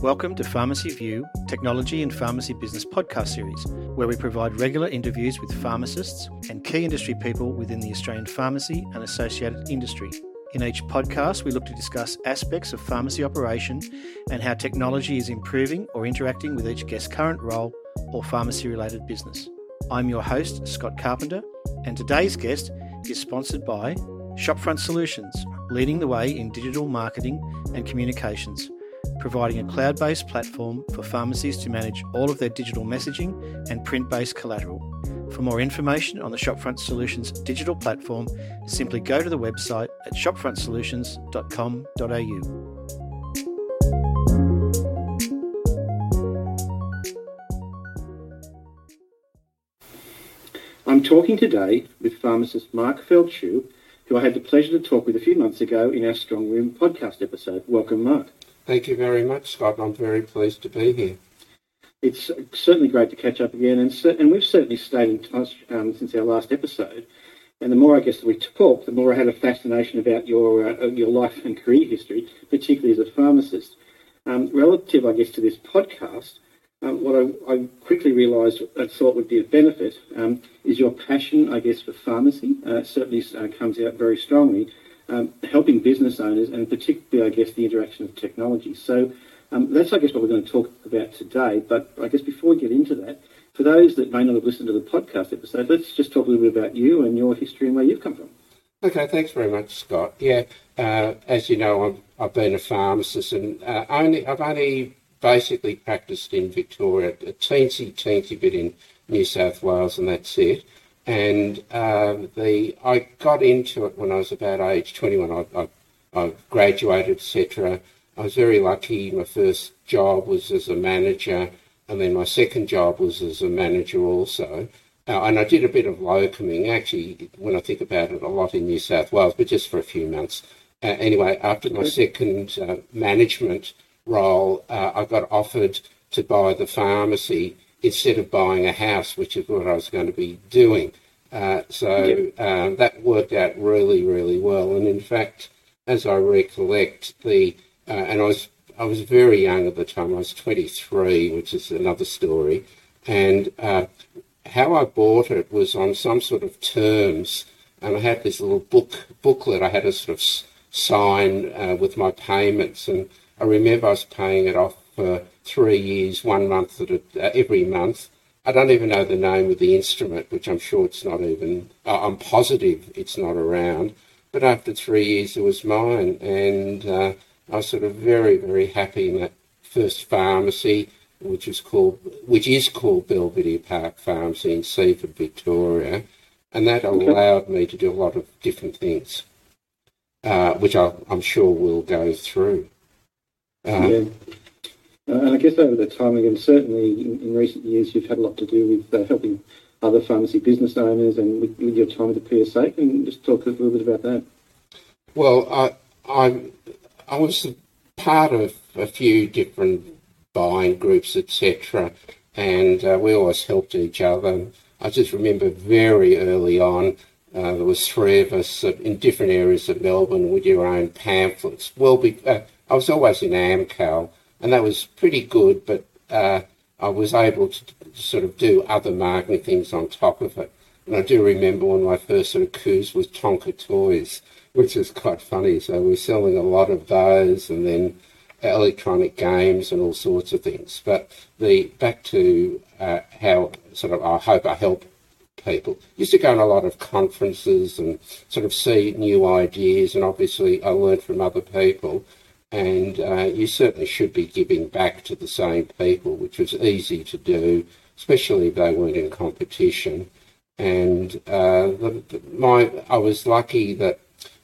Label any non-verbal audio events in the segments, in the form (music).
Welcome to Pharmacy View, Technology and Pharmacy Business podcast series, where we provide regular interviews with pharmacists and key industry people within the Australian pharmacy and associated industry. In each podcast, we look to discuss aspects of pharmacy operation and how technology is improving or interacting with each guest's current role or pharmacy related business. I'm your host, Scott Carpenter, and today's guest is sponsored by Shopfront Solutions, leading the way in digital marketing and communications providing a cloud based platform for pharmacies to manage all of their digital messaging and print based collateral. For more information on the Shopfront Solutions digital platform, simply go to the website at shopfrontsolutions.com.au. I'm talking today with pharmacist Mark Feldshuh, who I had the pleasure to talk with a few months ago in our Strong Room podcast episode. Welcome, Mark. Thank you very much, Scott. I'm very pleased to be here. It's certainly great to catch up again, and, and we've certainly stayed in touch um, since our last episode. And the more I guess that we talk, the more I have a fascination about your uh, your life and career history, particularly as a pharmacist. Um, relative, I guess, to this podcast, um, what I, I, quickly realised I thought would be a benefit um, is your passion, I guess, for pharmacy. Uh, certainly uh, comes out very strongly, um, helping business owners and particularly, I guess, the interaction of technology. So um, that's, I guess, what we're going to talk about today. But I guess before we get into that, for those that may not have listened to the podcast episode, let's just talk a little bit about you and your history and where you've come from. Okay, thanks very much, Scott. Yeah, uh, as you know, i have been a pharmacist and uh, only I've only basically practiced in Victoria, a teensy, teensy bit in New South Wales, and that's it and um, the I got into it when I was about age 21. I, I, I graduated, etc. I was very lucky. My first job was as a manager, and then my second job was as a manager also. Uh, and I did a bit of locuming, actually, when I think about it, a lot in New South Wales, but just for a few months. Uh, anyway, after my second uh, management role, uh, I got offered to buy the pharmacy instead of buying a house, which is what I was going to be doing. Uh, so um, that worked out really, really well. And in fact, as I recollect, the uh, and I was I was very young at the time. I was 23, which is another story. And uh, how I bought it was on some sort of terms, and I had this little book booklet. I had to sort of sign uh, with my payments, and I remember I was paying it off for three years, one month at a, uh, every month. I don't even know the name of the instrument, which I'm sure it's not even, uh, I'm positive it's not around. But after three years, it was mine. And uh, I was sort of very, very happy in that first pharmacy, which is called, which is called Belvedere Park Pharmacy in Seaford, Victoria. And that allowed me to do a lot of different things, uh, which I, am sure we'll go through. Uh, yeah. Uh, and I guess over the time, again, certainly in, in, recent years, you've had a lot to do with uh, helping other pharmacy business owners and with, with, your time with the PSA. Can you just talk a little bit about that? Well, I, I, I was part of a few different buying groups, etc., and uh, we always helped each other. I just remember very early on, uh, there was three of us in different areas of Melbourne with your own pamphlets. Well, be, uh, I was always in Amcal, and that was pretty good. But uh, I was able to sort of do other marketing things on top of it. And I do remember one of my first sort of coups was Tonka toys, which is quite funny. So we are selling a lot of those, and then electronic games and all sorts of things. But the back to uh, how sort of I hope I help people. Used to go on a lot of conferences and sort of see new ideas, and obviously I learned from other people and uh, you certainly should be giving back to the same people, which was easy to do, especially if they weren't in competition. And uh, the, the, my, I was lucky that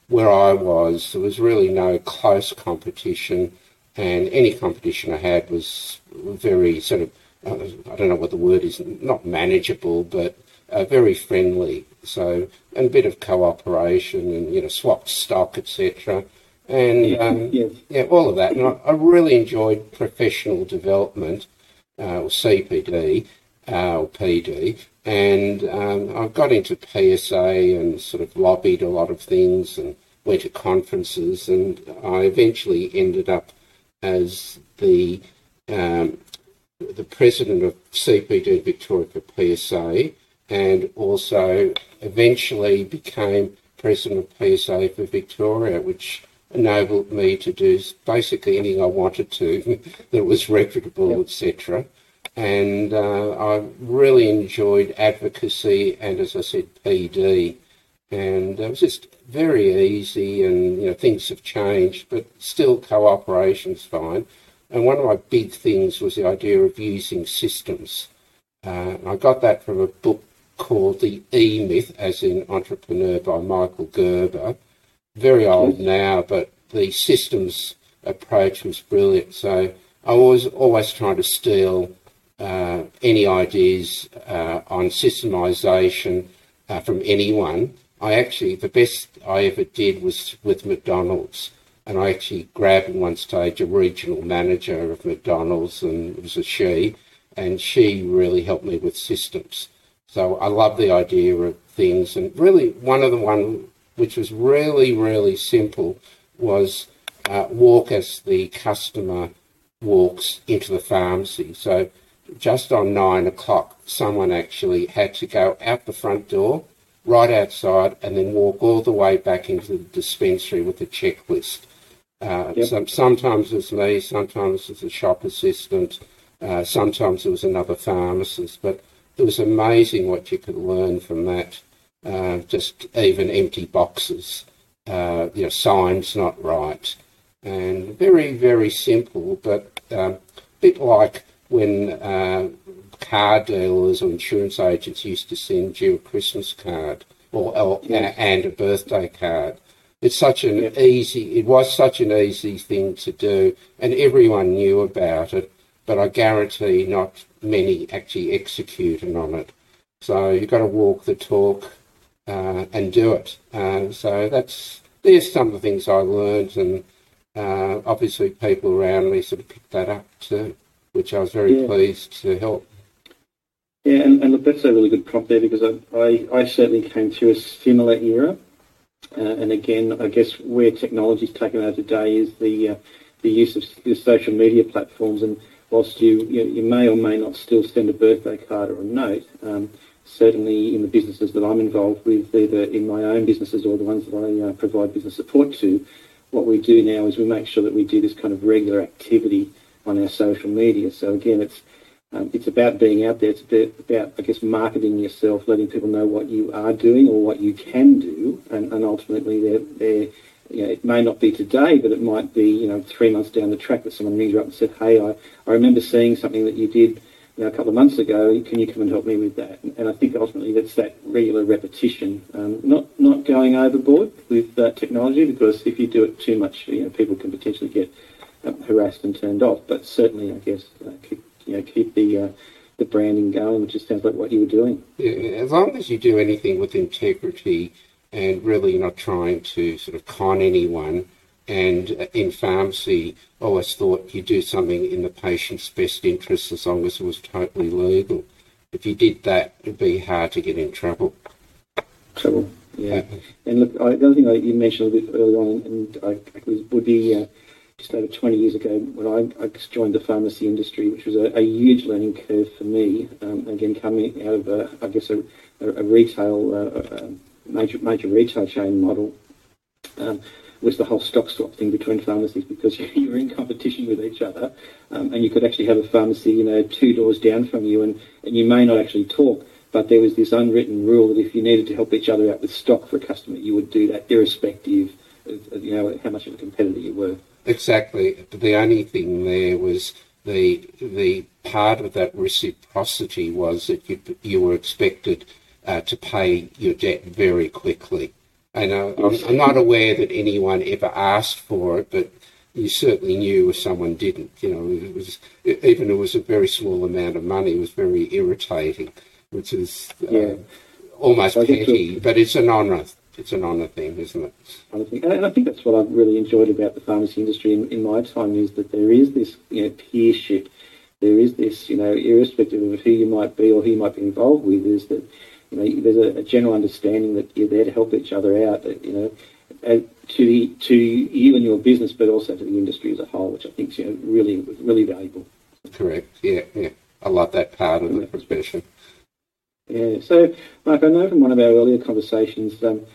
where I was, there was really no close competition, and any competition I had was very sort of, uh, I don't know what the word is, not manageable, but uh, very friendly. So, and a bit of cooperation and, you know, swapped stock, etc and yeah, um, yeah. yeah, all of that. And I, I really enjoyed professional development, uh, or CPD, uh, or PD, and um, I got into PSA and sort of lobbied a lot of things and went to conferences, and I eventually ended up as the um, the president of CPD Victoria for PSA and also eventually became president of PSA for Victoria, which enabled me to do basically anything I wanted to (laughs) that was reputable, yep. etc. And uh, I really enjoyed advocacy and, as I said, PD. And it was just very easy, and you know things have changed, but still cooperation's fine. And one of my big things was the idea of using systems. Uh, I got that from a book called The E Myth, as in entrepreneur by Michael Gerber. Very old now, but the systems approach was brilliant. So I was always trying to steal uh, any ideas uh, on systemization uh, from anyone. I actually, the best I ever did was with McDonald's. And I actually grabbed at one stage a regional manager of McDonald's, and it was a she, and she really helped me with systems. So I love the idea of things. And really, one of the one which was really, really simple was uh, walk as the customer walks into the pharmacy. So just on nine o'clock, someone actually had to go out the front door, right outside, and then walk all the way back into the dispensary with a checklist. Uh, yep. some, sometimes it was me, sometimes it was a shop assistant, uh, sometimes it was another pharmacist, but it was amazing what you could learn from that. Uh, just even empty boxes, uh, you know, signs not right, and very very simple, but um, a bit like when uh, car dealers or insurance agents used to send you a Christmas card or, or yes. and a birthday card. It's such an yes. easy. It was such an easy thing to do, and everyone knew about it. But I guarantee not many actually executed on it. So you've got to walk the talk uh, and do it. Uh, so that's there's some of the things I learned, and uh, obviously people around me sort of picked that up too, which I was very yeah. pleased to help. Yeah, and, and look, that's a really good prompt there because I, I, I certainly came through a similar era. Uh, and again, I guess where technology's taken over today is the uh, the use of the social media platforms. And whilst you, you, you may or may not still send a birthday card or a note, um, certainly in the businesses that I'm involved with, either in my own businesses or the ones that I uh, provide business support to, what we do now is we make sure that we do this kind of regular activity on our social media. So again, it's um, it's about being out there. It's about, I guess, marketing yourself, letting people know what you are doing or what you can do, and, and ultimately, they're, they're, you know, it may not be today, but it might be, you know, three months down the track that someone rings you up and said, "Hey, I, I remember seeing something that you did." You know, a couple of months ago, can you come and help me with that? And I think ultimately that's that regular repetition, um, not not going overboard with uh, technology because if you do it too much, you know, people can potentially get um, harassed and turned off. But certainly, I guess, uh, keep, you know, keep the uh, the branding going, which just sounds like what you were doing. Yeah, as long as you do anything with integrity and really not trying to sort of con anyone and in pharmacy, I always thought you do something in the patient's best interest as long as it was totally legal. If you did that, it'd be hard to get in trouble. Trouble, yeah. Uh, and look, I, the other thing I, you mentioned a bit earlier on, and I, would be uh, just over 20 years ago when I, I joined the pharmacy industry, which was a, a huge learning curve for me. Um, again, coming out of, a, I guess, a, a retail, uh, major, major retail chain model. Um, was the whole stock swap thing between pharmacies because (laughs) you were in competition with each other, um, and you could actually have a pharmacy, you know, two doors down from you, and, and you may not actually talk, but there was this unwritten rule that if you needed to help each other out with stock for a customer, you would do that irrespective of, you know, how much of a competitor you were. Exactly. The only thing there was the the part of that reciprocity was that you you were expected uh, to pay your debt very quickly. And I'm, I'm, not aware that anyone ever asked for it, but you certainly knew if someone didn't. You know, it was even it was a very small amount of money. It was very irritating, which is uh, yeah. almost petty, but it's an honour. It's an honour thing, isn't it? And I think that's what I've really enjoyed about the pharmacy industry in, in my time is that there is this you know, peership. There is this, you know, irrespective of who you might be or who you might be involved with, is that you know, there's a, a, general understanding that you're there to help each other out. You know, to the to you and your business, but also to the industry as a whole, which I think is you know, really really valuable. Correct. Yeah, yeah. I love that part of the profession. Yeah. So, Mark, I know from one of our earlier conversations, um,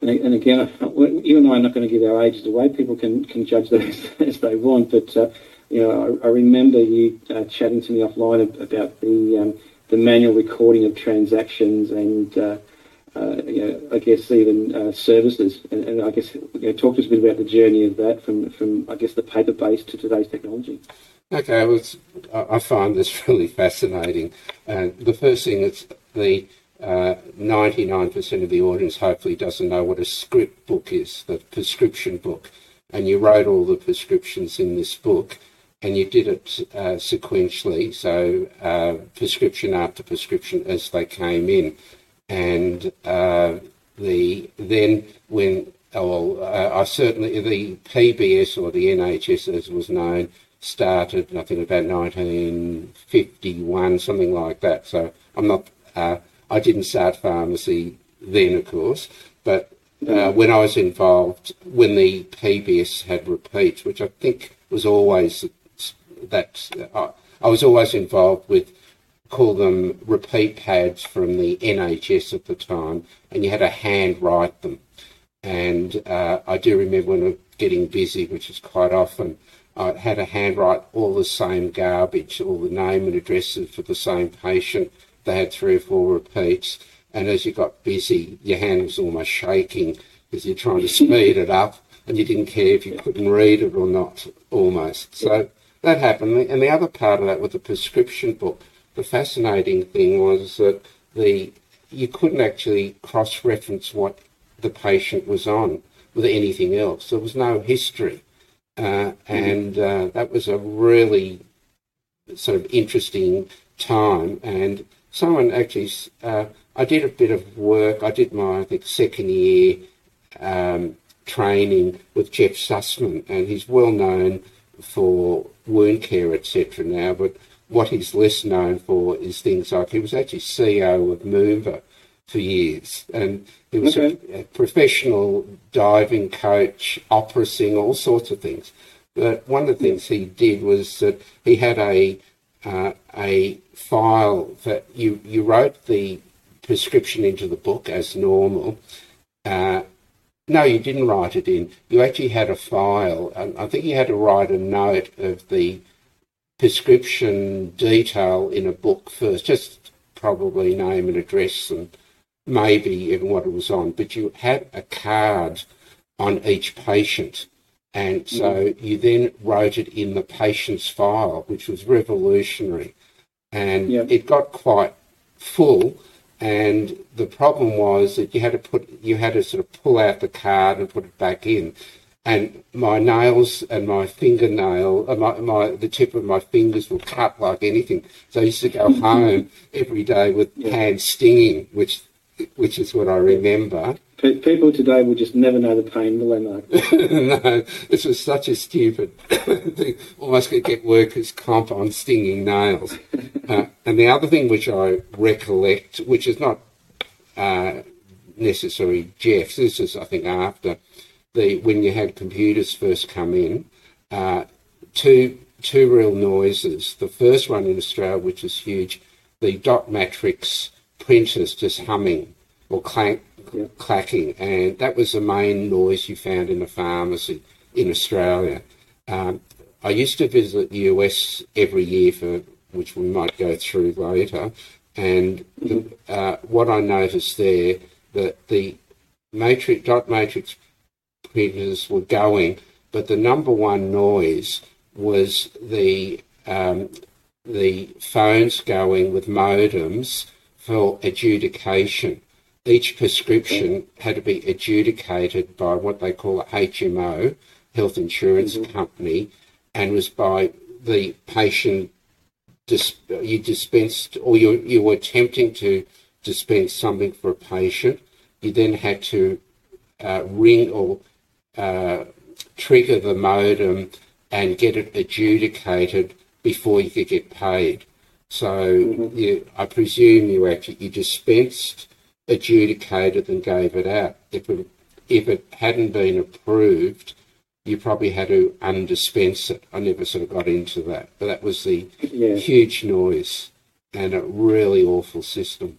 and, and, again, (laughs) you and I are not going to give our ages away. People can, can judge those (laughs) as they want. But, uh, you know, I, I remember you uh, chatting to me offline about the, um, the manual recording of transactions and, uh, uh you know, I guess even uh, services. And, and, I guess, you know, talk to us a bit about the journey of that from, from I guess, the paper base to today's technology. Okay, well, I find this (laughs) really fascinating. Uh, the first thing is the uh, 99% of the audience hopefully doesn't know what a script book is, the prescription book. And you wrote all the prescriptions in this book and you did it uh, sequentially, so uh, prescription after prescription as they came in. And uh, the then when oh, well, uh, I certainly the PBS or the NHS as it was known started I think about 1951 something like that. So I'm not uh, I didn't start pharmacy then, of course, but uh, when I was involved, when the PBS had repeats, which I think was always that, uh, I was always involved with, call them repeat pads from the NHS at the time, and you had to hand write them. And uh, I do remember when I was getting busy, which is quite often, I had to handwrite all the same garbage, all the name and addresses for the same patient they had three or four repeats, and as you got busy, your hand was almost shaking because you're trying to (laughs) speed it up, and you didn't care if you couldn't read it or not, almost. So that happened. And the other part of that with the prescription book, the fascinating thing was that the you couldn't actually cross-reference what the patient was on with anything else. There was no history, uh, and uh, that was a really sort of interesting time. And someone actually, uh, I did a bit of work. I did my, I think, second year um, training with Geoff Sussman, and he's well known for wound care, etc. Now, but what he's less known for is things like he was actually CEO of Mover for years, and he was okay. a, a professional diving coach, opera singer, all sorts of things. But one of the things he did was that he had a uh, a file that you, you wrote the prescription into the book as normal. Uh, no, you didn't write it in. You actually had a file, and I think you had to write a note of the prescription detail in a book first, just probably name and address and maybe even what it was on. But you had a card on each patient and so mm. you then wrote it in the patient's file, which was revolutionary. And it got quite full. And the problem was that you had to put, you had to sort of pull out the card and put it back in. And my nails and my fingernail, uh, my, my, the tip of my fingers were cut like anything. So I used to go (laughs) home every day with yep. hands stinging, which, which is what I remember. People today will just never know the pain, will they, Mark? (laughs) no, this was such a stupid (laughs) thing. Almost could get workers' comp on stinging nails. (laughs) Uh, and the other thing which I recollect, which is not uh, necessarily Geoff's, this is, I think, after the when you had computers first come in, uh, two, two real noises. The first one in Australia, which is huge, the dot matrix printers just humming or clank. Clacking, and that was the main noise you found in a pharmacy in Australia. Um, I used to visit the US every year for which we might go through later, and the, uh, what I noticed there that the matrix dot matrix printers were going, but the number one noise was the um, the phones going with modems for adjudication each prescription had to be adjudicated by what they call a HMO, health insurance mm-hmm. company, and was by the patient. Dis- you dispensed, or you you were attempting to dispense something for a patient. You then had to uh, ring or uh, trigger the modem and get it adjudicated before you could get paid. So mm-hmm. you, I presume you actually you dispensed adjudicated and gave it out. If it, if it hadn't been approved, you probably had to undispense it. I never sort of got into that, but that was the Yeah. huge noise and a really awful system.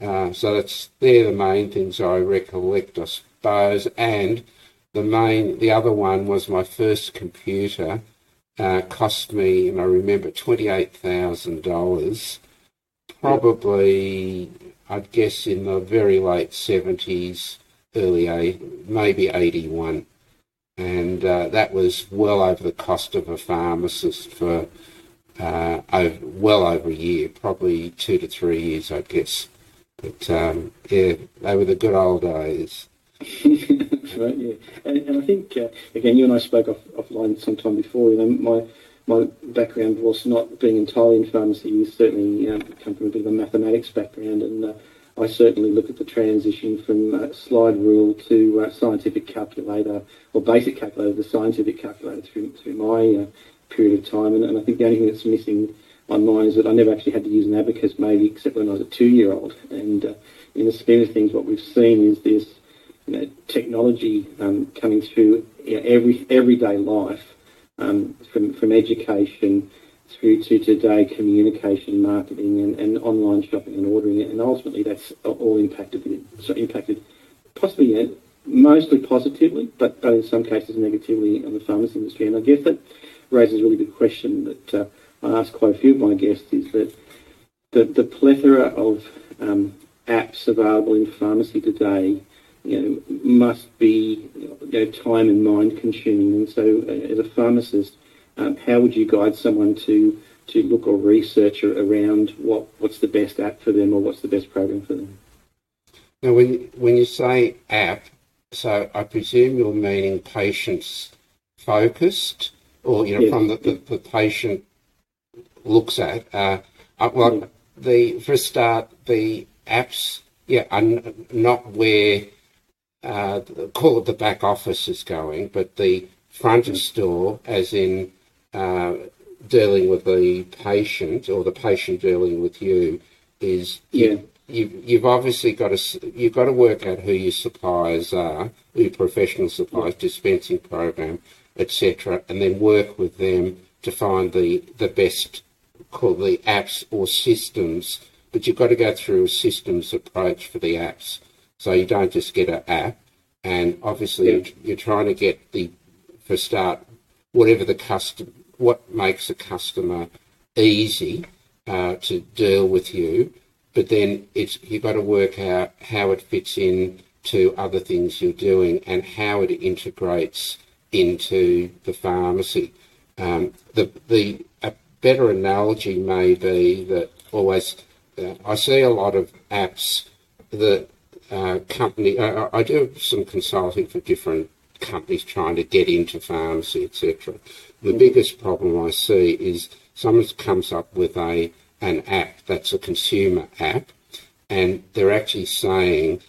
Uh, so that's they're the main things I recollect, I suppose. And the main, the other one was my first computer. Uh, cost me, and I remember twenty eight thousand dollars. Probably, I'd guess in the very late seventies, early eight, maybe eighty one, and uh, that was well over the cost of a pharmacist for uh, over, well over a year, probably two to three years, I guess. But um, yeah, they were the good old days. (laughs) Right, yeah. And, and I think, uh, again, you and I spoke off, offline sometime before. You know, my my background was not being entirely in pharmacy. You certainly um, come from a bit of a mathematics background, and uh, I certainly look at the transition from uh, slide rule to uh, scientific calculator or basic calculator to scientific calculator through through my uh, period of time. And, and I think the only thing that's missing on mine is that I never actually had to use an abacus, maybe except when I was a two-year-old. And uh, in the scheme of things, what we've seen is this you know, technology um, coming through you know, every everyday life, um, from from education through to today communication, marketing, and, and online shopping and ordering, and ultimately that's all impacted so impacted possibly know, mostly positively, but but in some cases negatively on the pharmacy industry. And I guess that raises a really good question that uh, I ask quite a few of my guests is that the the plethora of um, apps available in pharmacy today you know, must be you know, time and mind consuming. And so, uh, as a pharmacist, um, how would you guide someone to to look or research around what, what's the best app for them or what's the best program for them? Now, when when you say app, so I presume you're meaning patients focused, or you know, from the, the, the patient looks at. Uh, uh, well, Yeah. the for a start, the apps, yeah, are not where uh, call it the back office is going, but the front of store, as in uh, dealing with the patient or the patient dealing with you, is Yeah. you, you, you've obviously got to you've got to work out who your suppliers are, who your professional suppliers, dispensing program, etc., and then work with them to find the the best call the apps or systems. But you've got to go through a systems approach for the apps. So you don't just get an app, and obviously Yeah. you're, trying to get the for start whatever the custom what makes a customer easy uh, to deal with you, but then it's you've got to work out how it fits in to other things you're doing and how it integrates into the pharmacy. Um, the the a better analogy may be that always uh, I see a lot of apps that uh, company. I, I do some consulting for different companies trying to get into pharmacy, etc. The biggest problem I see is someone comes up with a an app that's a consumer app, and they're actually saying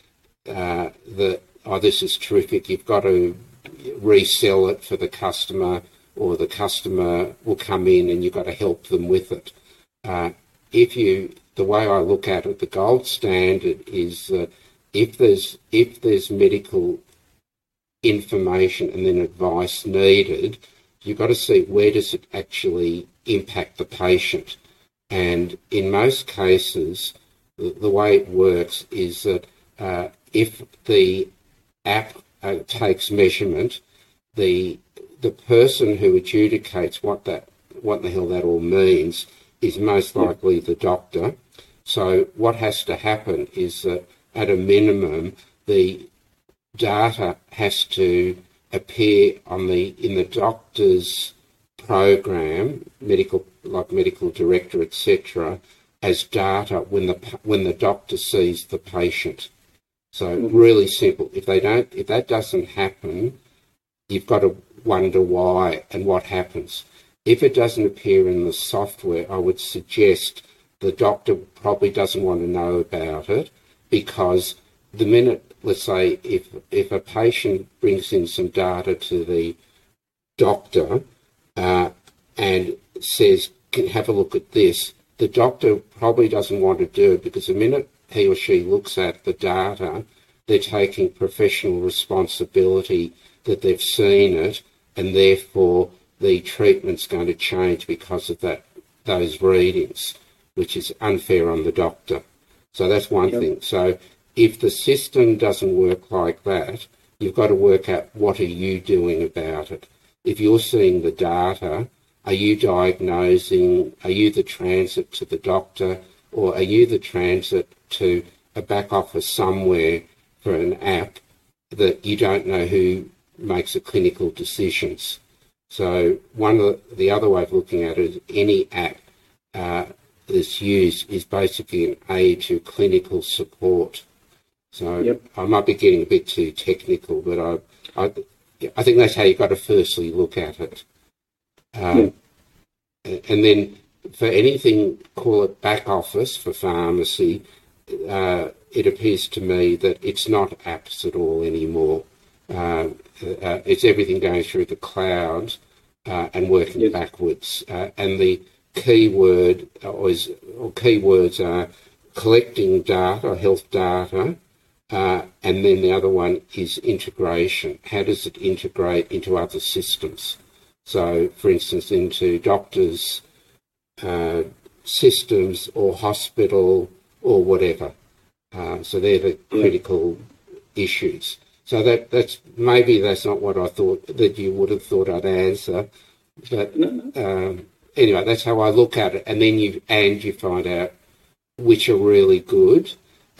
uh, that oh, this is terrific. You've got to resell it for the customer, or the customer will come in and you've got to help them with it. Uh, if you, the way I look at it, the gold standard is that if there's if there's medical information and then advice needed, you've got to see where does it actually impact the patient. And in most cases, the, the way it works is that uh, if the app uh, takes measurement, the the person who adjudicates what that what the hell that all means is most likely the doctor. So what has to happen is that at a minimum the data has to appear on the in the doctor's program, medical like medical director, etc., as data when the when the doctor sees the patient. So mm-hmm. really simple. If they don't, if that doesn't happen, you've got to wonder why and what happens. If it doesn't appear in the software, I would suggest the doctor probably doesn't want to know about it because the minute, let's say, if if a patient brings in some data to the doctor uh, and says, "Can have a look at this," the doctor probably doesn't want to do it because the minute he or she looks at the data, they're taking professional responsibility that they've seen it and therefore the treatment's going to change because of that those readings, which is unfair on the doctor. So that's one yep. thing. So if the system doesn't work like that, you've got to work out what are you doing about it. If you're seeing the data, are you diagnosing, are you the transit to the doctor, or are you the transit to a back office somewhere for an app that you don't know who makes the clinical decisions? So one of the, the other way of looking at it is any app uh, that's used is basically an aid to clinical support. So yep. I might be getting a bit too technical, but I, I, I think that's how you've got to firstly look at it. Um, yeah. And then for anything, call it back office for pharmacy, uh, it appears to me that it's not apps at all anymore. Uh, uh, it's everything going through the cloud uh, and working yes. backwards. Uh, and the key word is, or keywords are collecting data, health data, uh, and then the other one is integration. How does it integrate into other systems? So, for instance, into doctors' uh, systems or hospital or whatever. Uh, so they're the critical issues. So that that's maybe that's not what I thought that you would have thought I'd answer, but um, anyway, that's how I look at it. And then you and you find out which are really good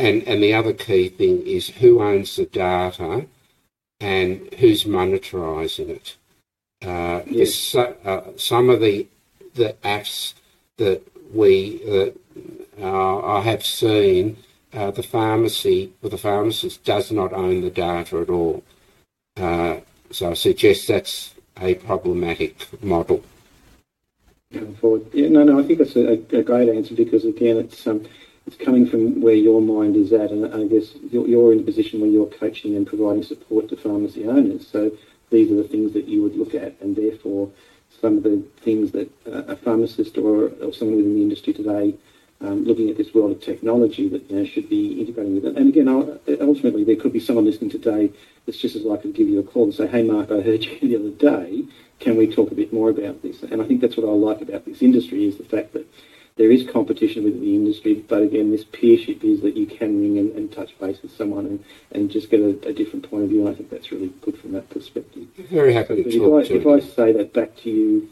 and, and the other key thing is who owns the data and who's monetarising it. Uh, yes. uh, some of the the apps that we uh, I have seen, uh, the pharmacy or the pharmacist does not own the data at all. Uh, so I suggest that's a problematic model. Forward, yeah, no, no, I think that's a, a great answer because again, it's um, it's coming from where your mind is at, and I guess you're, you're in a position where you're coaching and providing support to pharmacy owners. So these are the things that you would look at, and therefore some of the things that a pharmacist or, or someone within the industry today um, looking at this world of technology that you know, should be integrating with it. And again, ultimately, there could be someone listening today that's just as likely to give you a call and say, "Hey, Mark, I heard you (laughs) the other day. Can we talk a bit more about this?" And I think that's what I like about this industry is the fact that there is competition within the industry, but again, this peership is that you can ring and, and touch base with someone and, and just get a, a, different point of view. And I think that's really good from that perspective. Very happy to talk if I, to If I say that back to you,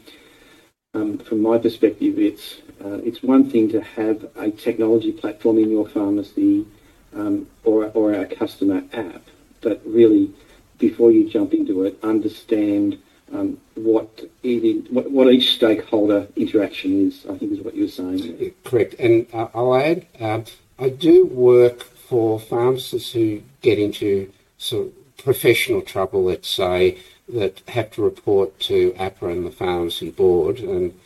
um, from my perspective, it's uh, it's one thing to have a technology platform in your pharmacy um, or or a customer app, but really, before you jump into it, understand um, what, it, what, what each stakeholder interaction is. I think is what you were saying. Correct, and uh, I'll add, um, I do work for pharmacists who get into sort of professional trouble, let's say, that have to report to AHPRA and the pharmacy board, and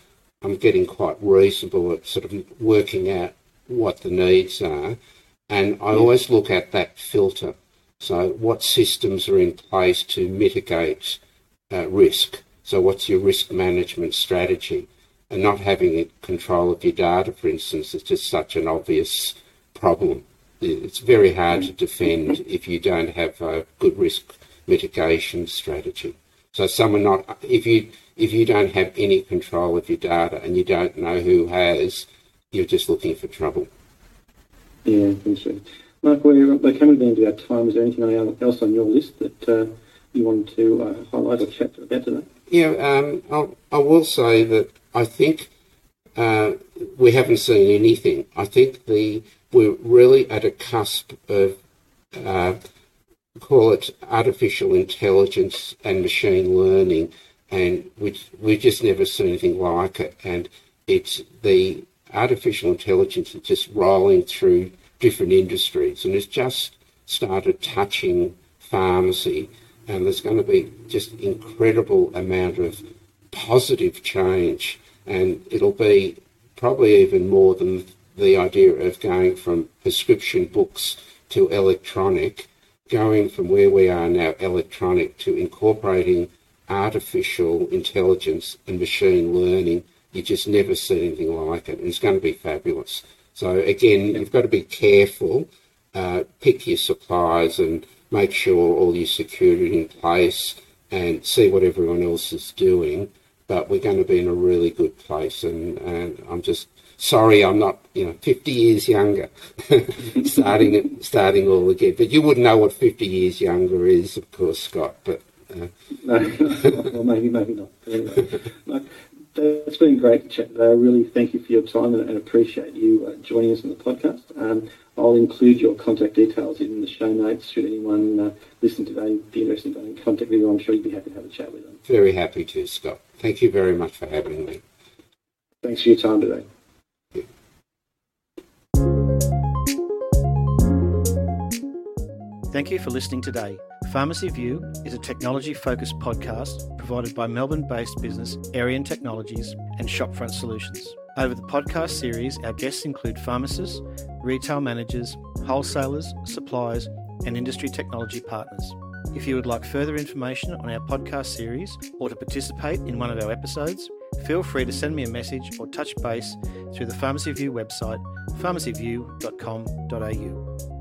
I'm getting quite reasonable at sort of working out what the needs are. And I always look at that filter. So, what systems are in place to mitigate uh, risk. So, what's your risk management strategy? And not having control of your data, for instance, is just such an obvious problem. It's very hard to defend if you don't have a good risk mitigation strategy. So, someone not if you if you don't have any control of your data and you don't know who has, you're just looking for trouble. Yeah, interesting. Mark, we're, we're coming down to our time. Is there anything else on your list that uh, you want to uh, highlight or chat about today? Yeah, um, I'll, I will say that I think uh, we haven't seen anything. I think the we're really at a cusp of uh, call it artificial intelligence and machine learning, and which we've just never seen anything like it. And it's the artificial intelligence is just rolling through different industries, and it's just started touching pharmacy. And there's going to be just incredible amount of positive change, and it'll be probably even more than the idea of going from prescription books to electronic, going from where we are now electronic to incorporating artificial intelligence and machine learning. You just never see anything like it, it's going to be fabulous. So again, you've got to be careful, uh, pick your suppliers and make sure all your security in place and see what everyone else is doing. But we're going to be in a really good place, and, and I'm just sorry I'm not, you know, 50 years younger, (laughs) starting starting all again. But you wouldn't know what 50 years younger is, of course, Scott. But uh... no, (laughs) well, maybe, maybe not. Anyway, no, it's been great to chat really thank you for your time and, and appreciate you uh, joining us on the podcast. Um, I'll include your contact details in the show notes. Should anyone uh, listen today be interested in contact with you, I'm sure you'd be happy to have a chat with them. Very happy to, Scott. Thank you very much for having me. Thanks for your time today. Thank you for listening today. Pharmacy View is a technology focused podcast provided by Melbourne based business Arian Technologies and Shopfront Solutions. Over the podcast series, our guests include pharmacists, retail managers, wholesalers, suppliers, and industry technology partners. If you would like further information on our podcast series or to participate in one of our episodes, feel free to send me a message or touch base through the Pharmacy View website, pharmacyview.com.au.